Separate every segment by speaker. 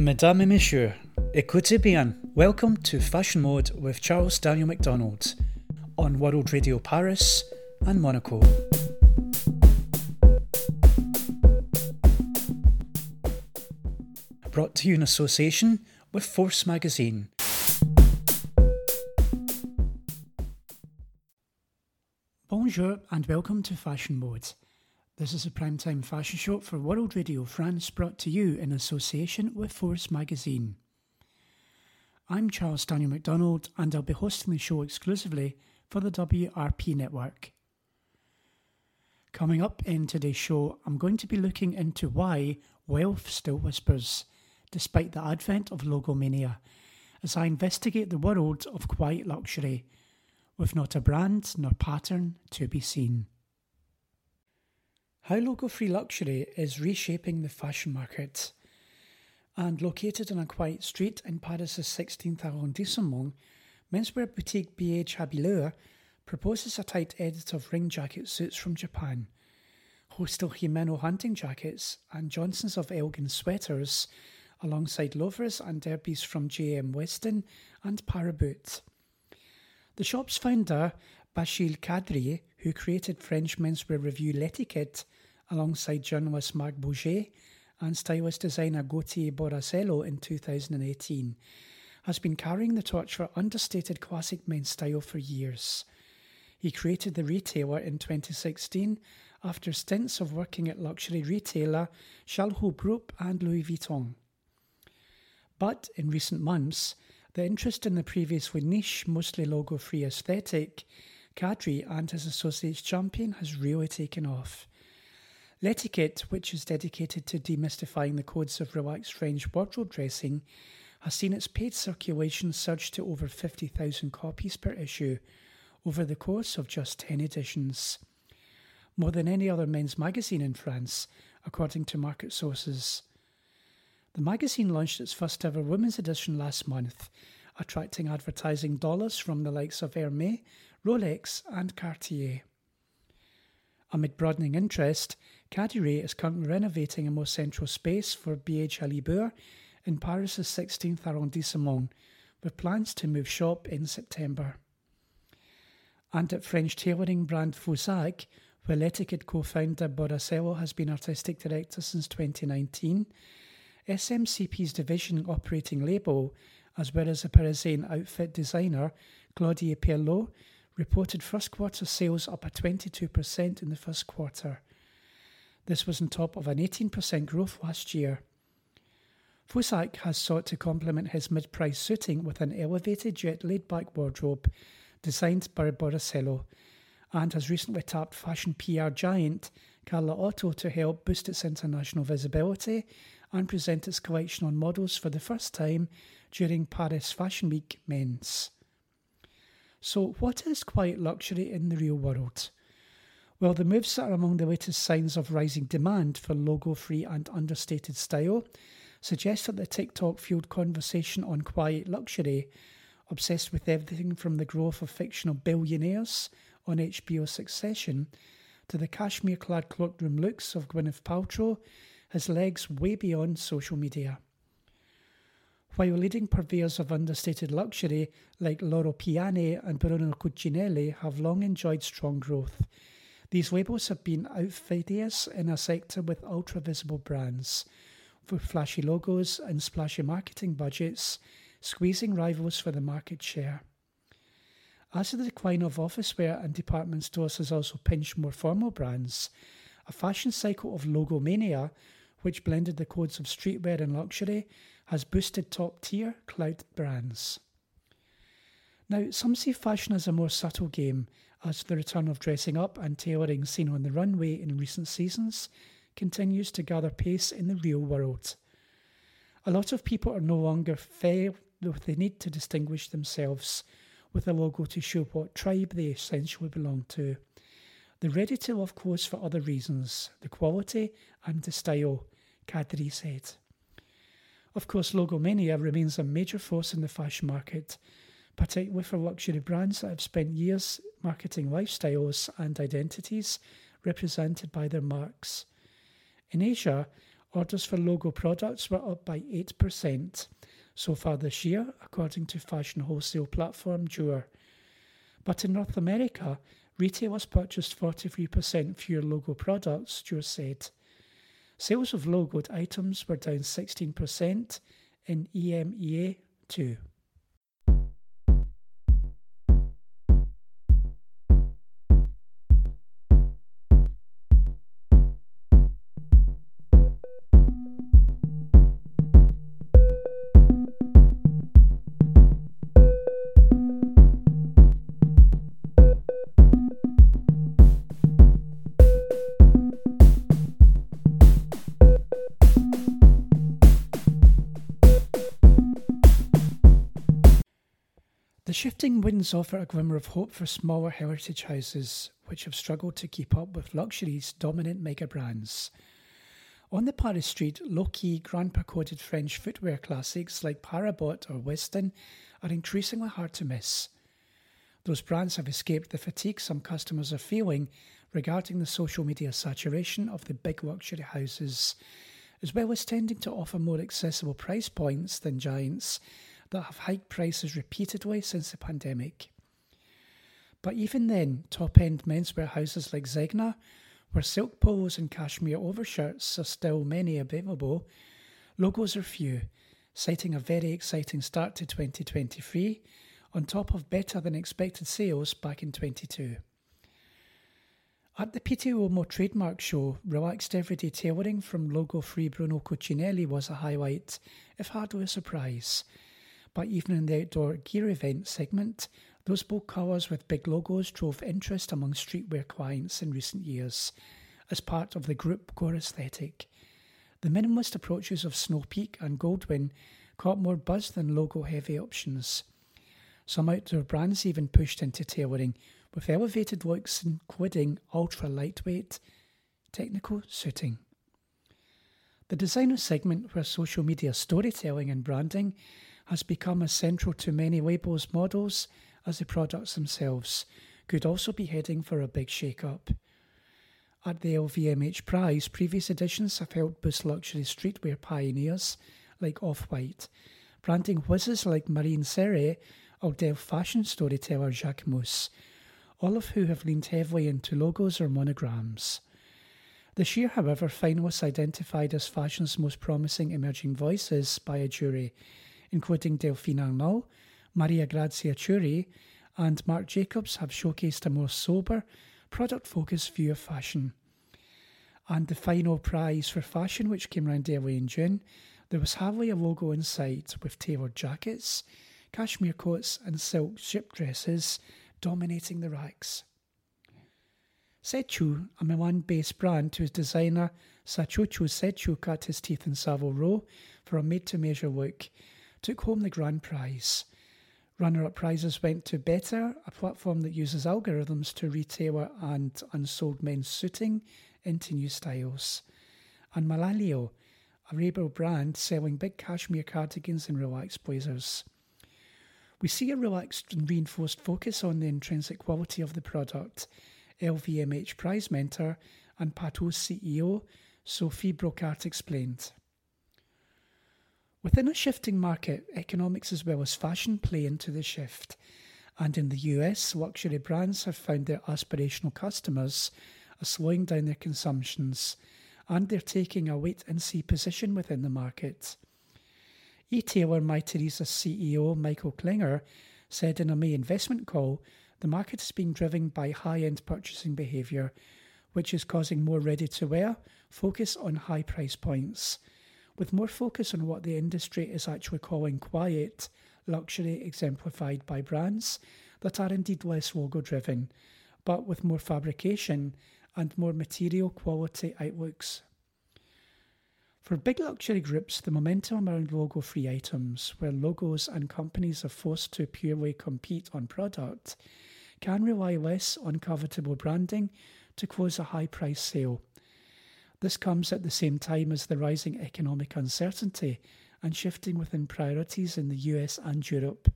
Speaker 1: Mesdames et Monsieur, écoutez bien. Welcome to Fashion Mode with Charles Daniel McDonald on World Radio Paris and Monaco. Brought to you in association with Force Magazine. Bonjour and welcome to Fashion Mode. This is a primetime fashion show for World Radio France brought to you in association with Force Magazine. I'm Charles Daniel McDonald and I'll be hosting the show exclusively for the WRP network. Coming up in today's show, I'm going to be looking into why wealth still whispers, despite the advent of logomania, as I investigate the world of quiet luxury, with not a brand nor pattern to be seen. How logo free luxury is reshaping the fashion market. And located on a quiet street in Paris's 16th arrondissement, menswear boutique BH Habilleur proposes a tight edit of ring jacket suits from Japan, Hostel Himeno hunting jackets, and Johnson's of Elgin sweaters, alongside loafers and derbies from JM Weston and Paraboot. The shop's founder, Bachir Kadri, who created French menswear review L'Etiquette alongside journalist Marc Beaugé and stylist designer Gauthier Borsarello in 2018, has been carrying the torch for understated classic men's style for years. He created the retailer in 2016 after stints of working at luxury retailer Charles Group and Louis Vuitton. But in recent months, the interest in the previously niche, mostly logo free aesthetic, Kadri and his associates champion has really taken off. L'Etiquette, which is dedicated to demystifying the codes of relaxed French wardrobe dressing, has seen its paid circulation surge to over 50,000 copies per issue over the course of just 10 editions. More than any other men's magazine in France, according to market sources. The magazine launched its first ever women's edition last month, attracting advertising dollars from the likes of Hermès, Rolex, and Cartier. Amid broadening interest, Kadri is currently renovating a more central space for BH Habilleur in Paris' 16th arrondissement, with plans to move shop in September. And at French tailoring brand Fursac, where L'Etiquette co-founder Borsarello has been artistic director since 2019, SMCP's division operating label, as well as a Parisian outfit designer, Claudie Pierlot, reported first quarter sales up at 22% in the first quarter. This was on top of an 18% growth last year. Fursac has sought to complement his mid price suiting with an elevated yet laid back wardrobe designed by Borsarello and has recently tapped fashion PR giant Karla Otto to help boost its international visibility and present its collection on models for the first time during Paris Fashion Week Men's. So, what is quiet luxury in the real world? Well, the moves are among the latest signs of rising demand for logo free and understated style suggest that the TikTok fueled conversation on quiet luxury, obsessed with everything from the growth of fictional billionaires on HBO Succession to the cashmere clad cloakroom looks of Gwyneth Paltrow, has legs way beyond social media. While leading purveyors of understated luxury like Loro Piana and Brunello Cucinelli have long enjoyed strong growth, these labels have been outfidious in a sector with ultra visible brands, with flashy logos and splashy marketing budgets, squeezing rivals for the market share. As the decline of office wear and department stores has also pinched more formal brands, a fashion cycle of logomania, which blended the codes of streetwear and luxury, has boosted top tier clout brands. Now, some see fashion as a more subtle game, as the return of dressing up and tailoring seen on the runway in recent seasons continues to gather pace in the real world. A lot of people are no longer feel the need to distinguish themselves with a logo to show what tribe they essentially belong to. They're ready to love clothes for other reasons, the quality and the style, Kadri said. Of course, logomania remains a major force in the fashion market, particularly for luxury brands that have spent years marketing lifestyles and identities represented by their marks. In Asia, Orders for logo products were up by 8% so far this year, according to fashion wholesale platform Joor. But in North America, retailers purchased 43% fewer logo products, Joor said. Sales of logoed items were down 16% in EMEA too. Shifting winds offer a glimmer of hope for smaller heritage houses, which have struggled to keep up with luxury's dominant mega brands. On the Paris street, low key, grandpa coded French footwear classics like Paraboot or Weston are increasingly hard to miss. Those brands have escaped the fatigue some customers are feeling regarding the social media saturation of the big luxury houses, as well as tending to offer more accessible price points than giants that have hiked prices repeatedly since the pandemic. But even then, top end menswear houses like Zegna, where silk polos and cashmere overshirts are still many available, logos are few, citing a very exciting start to 2023 on top of better than expected sales back in 22. At the Pitti Uomo trademark show, relaxed everyday tailoring from logo free Brunello Cucinelli was a highlight, if hardly a surprise, but even in the outdoor gear event segment, those bold colours with big logos drove interest among streetwear clients in recent years as part of the gorpcore aesthetic. The minimalist approaches of Snow Peak and Goldwin caught more buzz than logo heavy options. Some outdoor brands even pushed into tailoring with elevated looks including ultra lightweight technical suiting. The designer segment, where social media storytelling and branding has become as central to many labels' models as the products themselves, could also be heading for a big shake-up. At the LVMH Prize, previous editions have helped boost luxury streetwear pioneers like Off-White, branding whizzes like Marine Serre or Delft fashion storyteller Jacques Jacquemus, all of who have leaned heavily into logos or monograms. This year, however, finalists identified as fashion's most promising emerging voices by a jury including Delphine Arnault, Maria Grazia Chiuri, and Marc Jacobs have showcased a more sober, product focused view of fashion. And the final prize for fashion, which came round early in June, there was hardly a logo in sight with tailored jackets, cashmere coats, and silk ship dresses dominating the racks. Setchu, a Milan based brand whose designer Sachucho Secciu cut his teeth in Savile Row for a made to measure look, took home the grand prize. Runner up prizes went to Better, a platform that uses algorithms to retailor and unsold men's suiting into new styles. And Malalio, a rebel brand selling big cashmere cardigans and relaxed blazers. We see a relaxed and reinforced focus on the intrinsic quality of the product. LVMH prize mentor and Patou's CEO, Sophie Brocart, explained. Within a shifting market, economics as well as fashion play into the shift. And in the US, luxury brands have found their aspirational customers are slowing down their consumptions and they're taking a wait and see position within the market. E-tailer Mytheresa CEO Michael Kliger said in a May investment call the market is being driven by high end purchasing behaviour, which is causing more ready to wear focus on high price points with more focus on what the industry is actually calling quiet luxury, exemplified by brands that are indeed less logo driven, but with more fabrication and more material quality outlooks. For big luxury groups, the momentum around logo free items, where logos and companies are forced to purely compete on product, can rely less on covetable branding to close a high price sale this comes at the same time as the rising economic uncertainty and shifting within priorities in the US and Europe.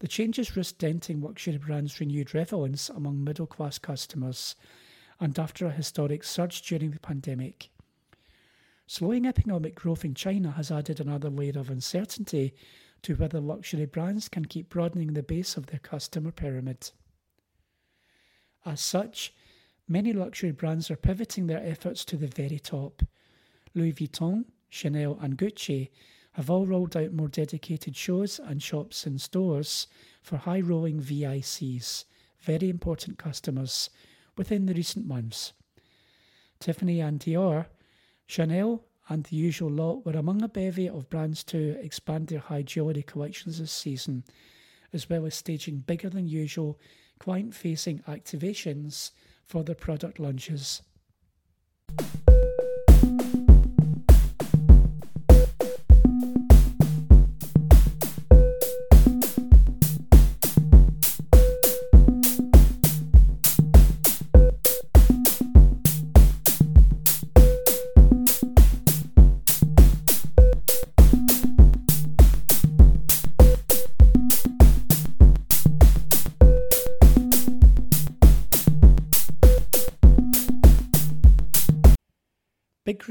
Speaker 1: The changes risk denting luxury brands' renewed relevance among middle class customers and after a historic surge during the pandemic. Slowing economic growth in China has added another layer of uncertainty to whether luxury brands can keep broadening the base of their customer pyramid. As such, many luxury brands are pivoting their efforts to the very top. Louis Vuitton, Chanel, and Gucci have all rolled out more dedicated shows and shops in stores for high rolling VICs, very important customers, within the recent months. Tiffany and Dior, Chanel, and the usual lot were among a bevy of brands to expand their high jewellery collections this season, as well as staging bigger than usual client facing activations for the product launches.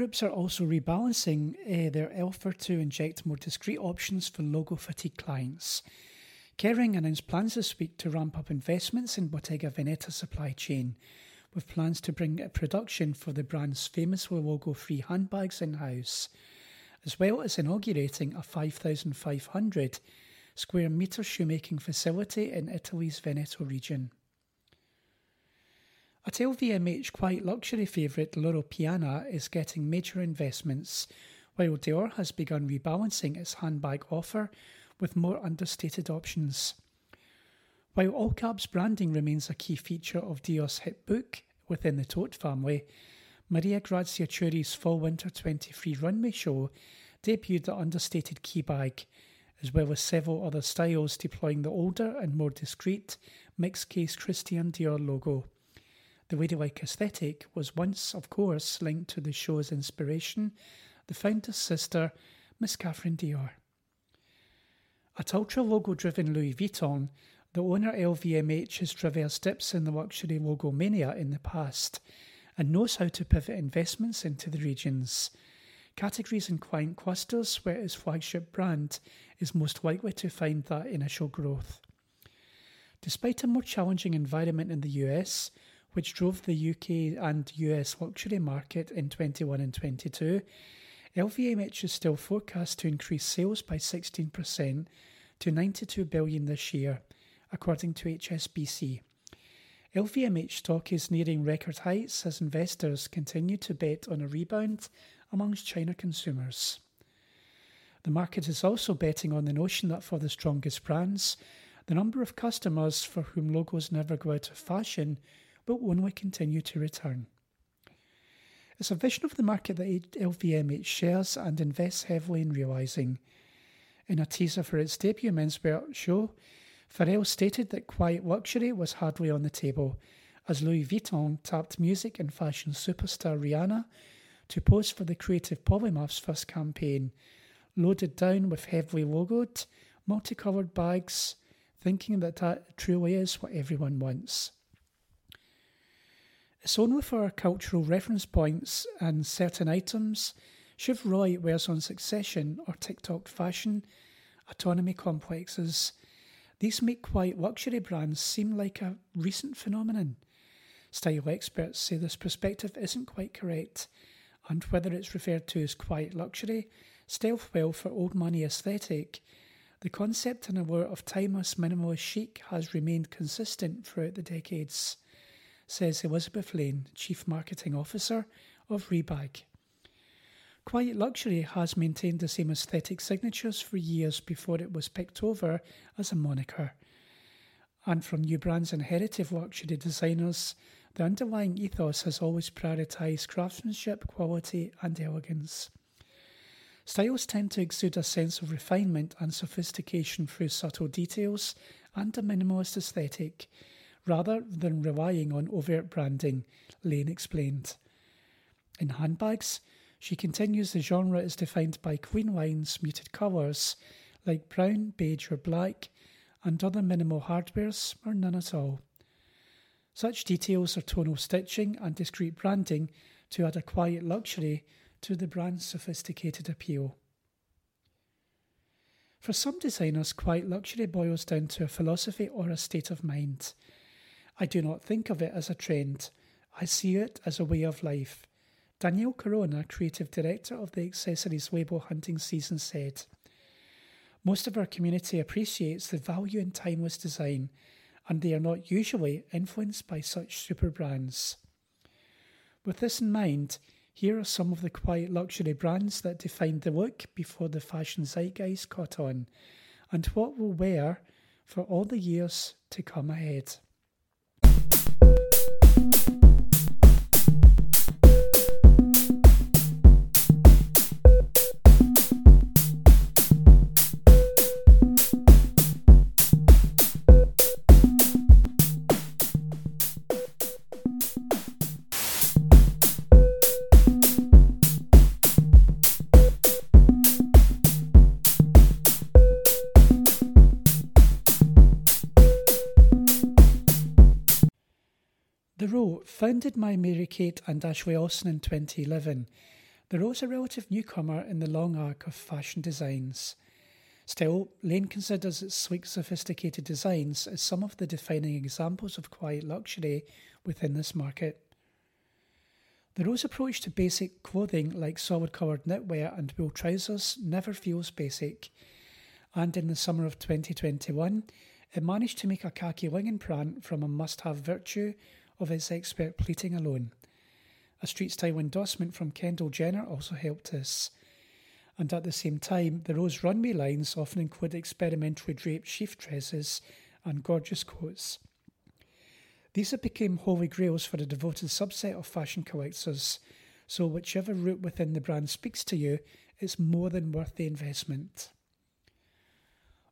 Speaker 1: Groups are also rebalancing uh, their offer to inject more discreet options for logo fatigue clients. Kering announced plans this week to ramp up investments in Bottega Veneta supply chain, with plans to bring production for the brand's famous logo free handbags in house, as well as inaugurating a 5,500 square metre shoemaking facility in Italy's Veneto region. At LVMH, quite luxury favourite Loro Piana is getting major investments, while Dior has begun rebalancing its handbag offer with more understated options. While all caps branding remains a key feature of Dior's hit book within the Tote family, Maria Grazia Chiuri's Fall Winter 23 runway show debuted the understated key bag, as well as several other styles deploying the older and more discreet mixed case Christian Dior logo. The ladylike aesthetic was once, of course, linked to the show's inspiration, the founder's sister, Miss Catherine Dior. At ultra logo driven Louis Vuitton, the owner LVMH has traversed dips in the luxury logo mania in the past and knows how to pivot investments into the regions. Categories and client clusters where its flagship brand is most likely to find that initial growth. Despite a more challenging environment in the US, which drove the UK and US luxury market in 21 and 22, LVMH is still forecast to increase sales by 16% to 92 billion this year, according to HSBC. LVMH stock is nearing record heights as investors continue to bet on a rebound amongst China consumers. The market is also betting on the notion that for the strongest brands, the number of customers for whom logos never go out of fashion but only continue to return. It's a vision of the market that LVMH shares and invests heavily in realising. In a teaser for its debut menswear show, Pharrell stated that quiet luxury was hardly on the table, as Louis Vuitton tapped music and fashion superstar Rihanna to pose for the creative Polymath's first campaign, loaded down with heavily logoed, multicoloured bags, thinking that that truly is what everyone wants. It's only for cultural reference points and certain items. Shiv Roy wears on Succession or TikTok fashion, autonomy complexes. These make quiet luxury brands seem like a recent phenomenon. Style experts say this perspective isn't quite correct, and whether it's referred to as quiet luxury, stealth wealth, for old money aesthetic, the concept and allure of timeless minimalist chic has remained consistent throughout the decades says Elizabeth Lane, Chief Marketing Officer of Rebag. Quiet Luxury has maintained the same aesthetic signatures for years before it was picked over as a moniker. And from new brands and heritage luxury designers, the underlying ethos has always prioritised craftsmanship, quality, and elegance. Styles tend to exude a sense of refinement and sophistication through subtle details and a minimalist aesthetic, rather than relying on overt branding, Lane explained. In handbags, she continues the genre is defined by Queen lines, muted colours, like brown, beige, or black, and other minimal hardwares, or none at all. Such details are tonal stitching and discreet branding to add a quiet luxury to the brand's sophisticated appeal. For some designers, quiet luxury boils down to a philosophy or a state of mind. I do not think of it as a trend, I see it as a way of life. Danielle Corona, creative director of the accessories label Hunting Season, said, Most of our community appreciates the value in timeless design, and they are not usually influenced by such super brands. With this in mind, here are some of the quiet luxury brands that defined the look before the fashion zeitgeist caught on, and what we'll wear for all the years to come ahead. Founded by Mary Kate and Ashley Olsen in 2011, The is a relative newcomer in the long arc of fashion designs. Still, Lane considers its sleek, sophisticated designs as some of the defining examples of quiet luxury within this market. The Row's approach to basic clothing like solid coloured knitwear and wool trousers never feels basic, and in the summer of 2021, it managed to make a khaki linen print from a must have virtue of its expert pleating alone. A street style endorsement from Kendall Jenner also helped us. And at the same time, the Row's runway lines often include experimentally draped sheath dresses and gorgeous coats. These have become holy grails for a devoted subset of fashion collectors, so whichever route within the brand speaks to you, it's more than worth the investment.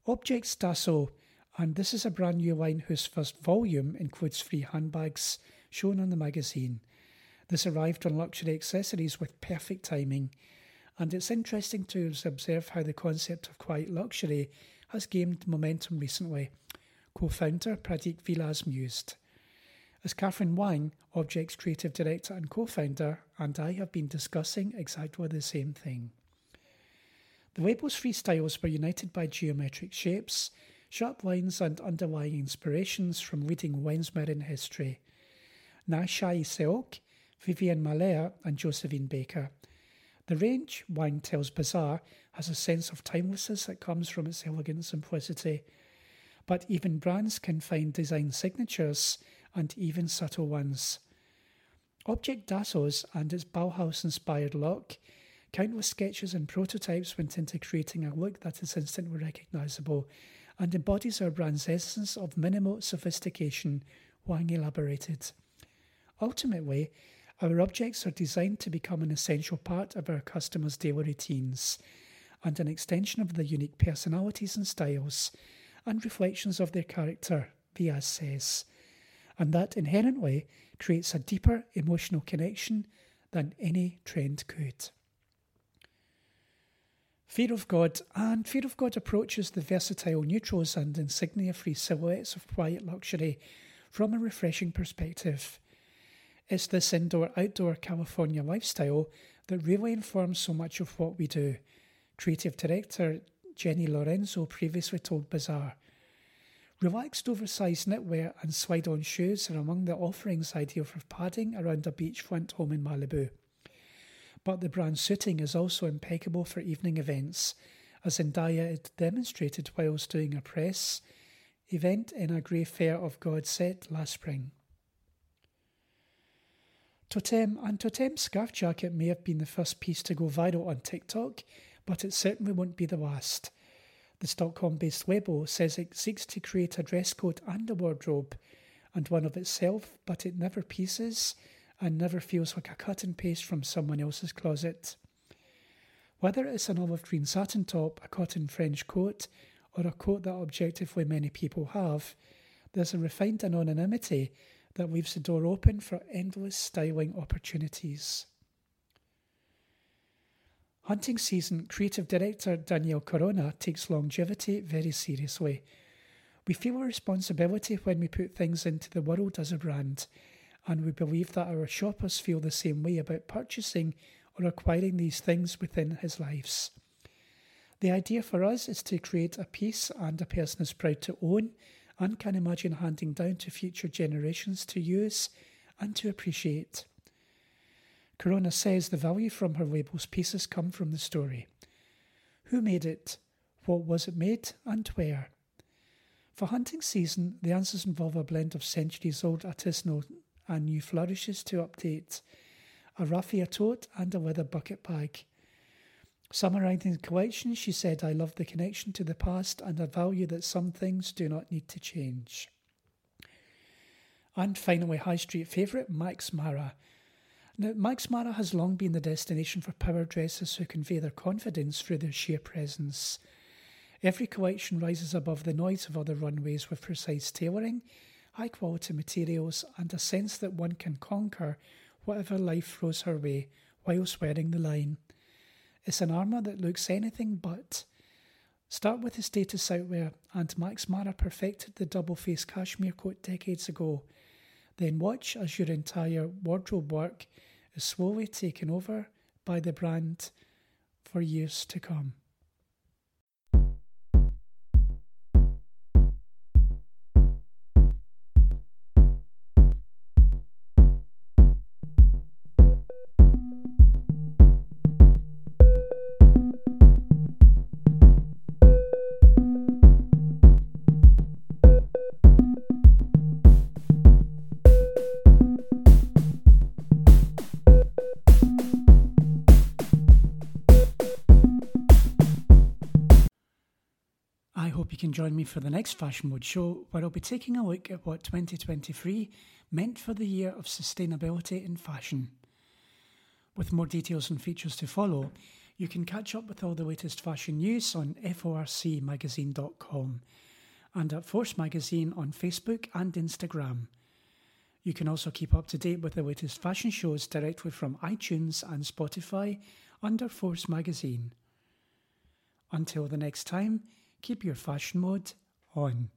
Speaker 1: Objects Dassault and this is a brand new line whose first volume includes free handbags shown on the magazine. This arrived on luxury accessories with perfect timing, and it's interesting to observe how the concept of quiet luxury has gained momentum recently. Co founder Pradeep Vilas mused. As Catherine Wang, Object's creative director and co founder, and I have been discussing exactly the same thing. The label's three styles were united by geometric shapes sharp lines and underlying inspirations from leading wensmen in history. Nashai Seok, Vivian Malher, and Josephine Baker. The range, Wang tells Bazaar, has a sense of timelessness that comes from its elegant simplicity. But even brands can find design signatures, and even subtle ones. Object Dassault's and its Bauhaus inspired look, countless sketches and prototypes went into creating a look that is instantly recognisable and embodies our brand's essence of minimal sophistication, Wang elaborated. Ultimately, our objects are designed to become an essential part of our customers' daily routines and an extension of their unique personalities and styles and reflections of their character, Vilas says, and that inherently creates a deeper emotional connection than any trend could. Fear of God and Fear of God approaches the versatile neutrals and insignia free silhouettes of quiet luxury from a refreshing perspective. It's this indoor outdoor California lifestyle that really informs so much of what we do. Creative director Jerry Lorenzo previously told Bazaar. Relaxed oversized knitwear and slide on shoes are among the offerings ideal for padding around a beachfront home in Malibu but the brand suiting is also impeccable for evening events, as Zendaya had demonstrated whilst doing a press event in a grey Fear of God set last spring. Toteme and Toteme's scarf jacket may have been the first piece to go viral on TikTok, but it certainly won't be the last. The Stockholm based label says it seeks to create a dress code and a wardrobe, and one of itself, but it never pieces and never feels like a cut and paste from someone else's closet. Whether it's an olive green satin top, a cotton French coat, or a coat that objectively many people have, there's a refined anonymity that leaves the door open for endless styling opportunities. Hunting season creative director Danielle Corona takes longevity very seriously. We feel a responsibility when we put things into the world as a brand, and we believe that our shoppers feel the same way about purchasing or acquiring these things within his lives. The idea for us is to create a piece and a person is proud to own and can imagine handing down to future generations to use and to appreciate. Corona says the value from her label's pieces come from the story. Who made it? What was it made? And where? For hunting season, the answers involve a blend of centuries old artisanal and new flourishes to update, a raffia tote and a weather bucket bag. Summarising the collection, she said, I love the connection to the past and I value that some things do not need to change. And finally, High Street favourite Max Mara. Now, Max Mara has long been the destination for power dressers who convey their confidence through their sheer presence. Every collection rises above the noise of other runways with precise tailoring, high quality materials, and a sense that one can conquer whatever life throws her way whilst wearing the line. It's an armour that looks anything but. Start with the status outwear, and Max Mara perfected the double face cashmere coat decades ago. Then watch as your entire wardrobe work is slowly taken over by the brand for years to come. You can join me for the next Fashion Mode show, where I'll be taking a look at what 2023 meant for the year of sustainability in fashion. With more details and features to follow, you can catch up with all the latest fashion news on forcmagazine.com and at Force Magazine on Facebook and Instagram. You can also keep up to date with the latest fashion shows directly from iTunes and Spotify under Force Magazine. Until the next time, keep your fashion mode on.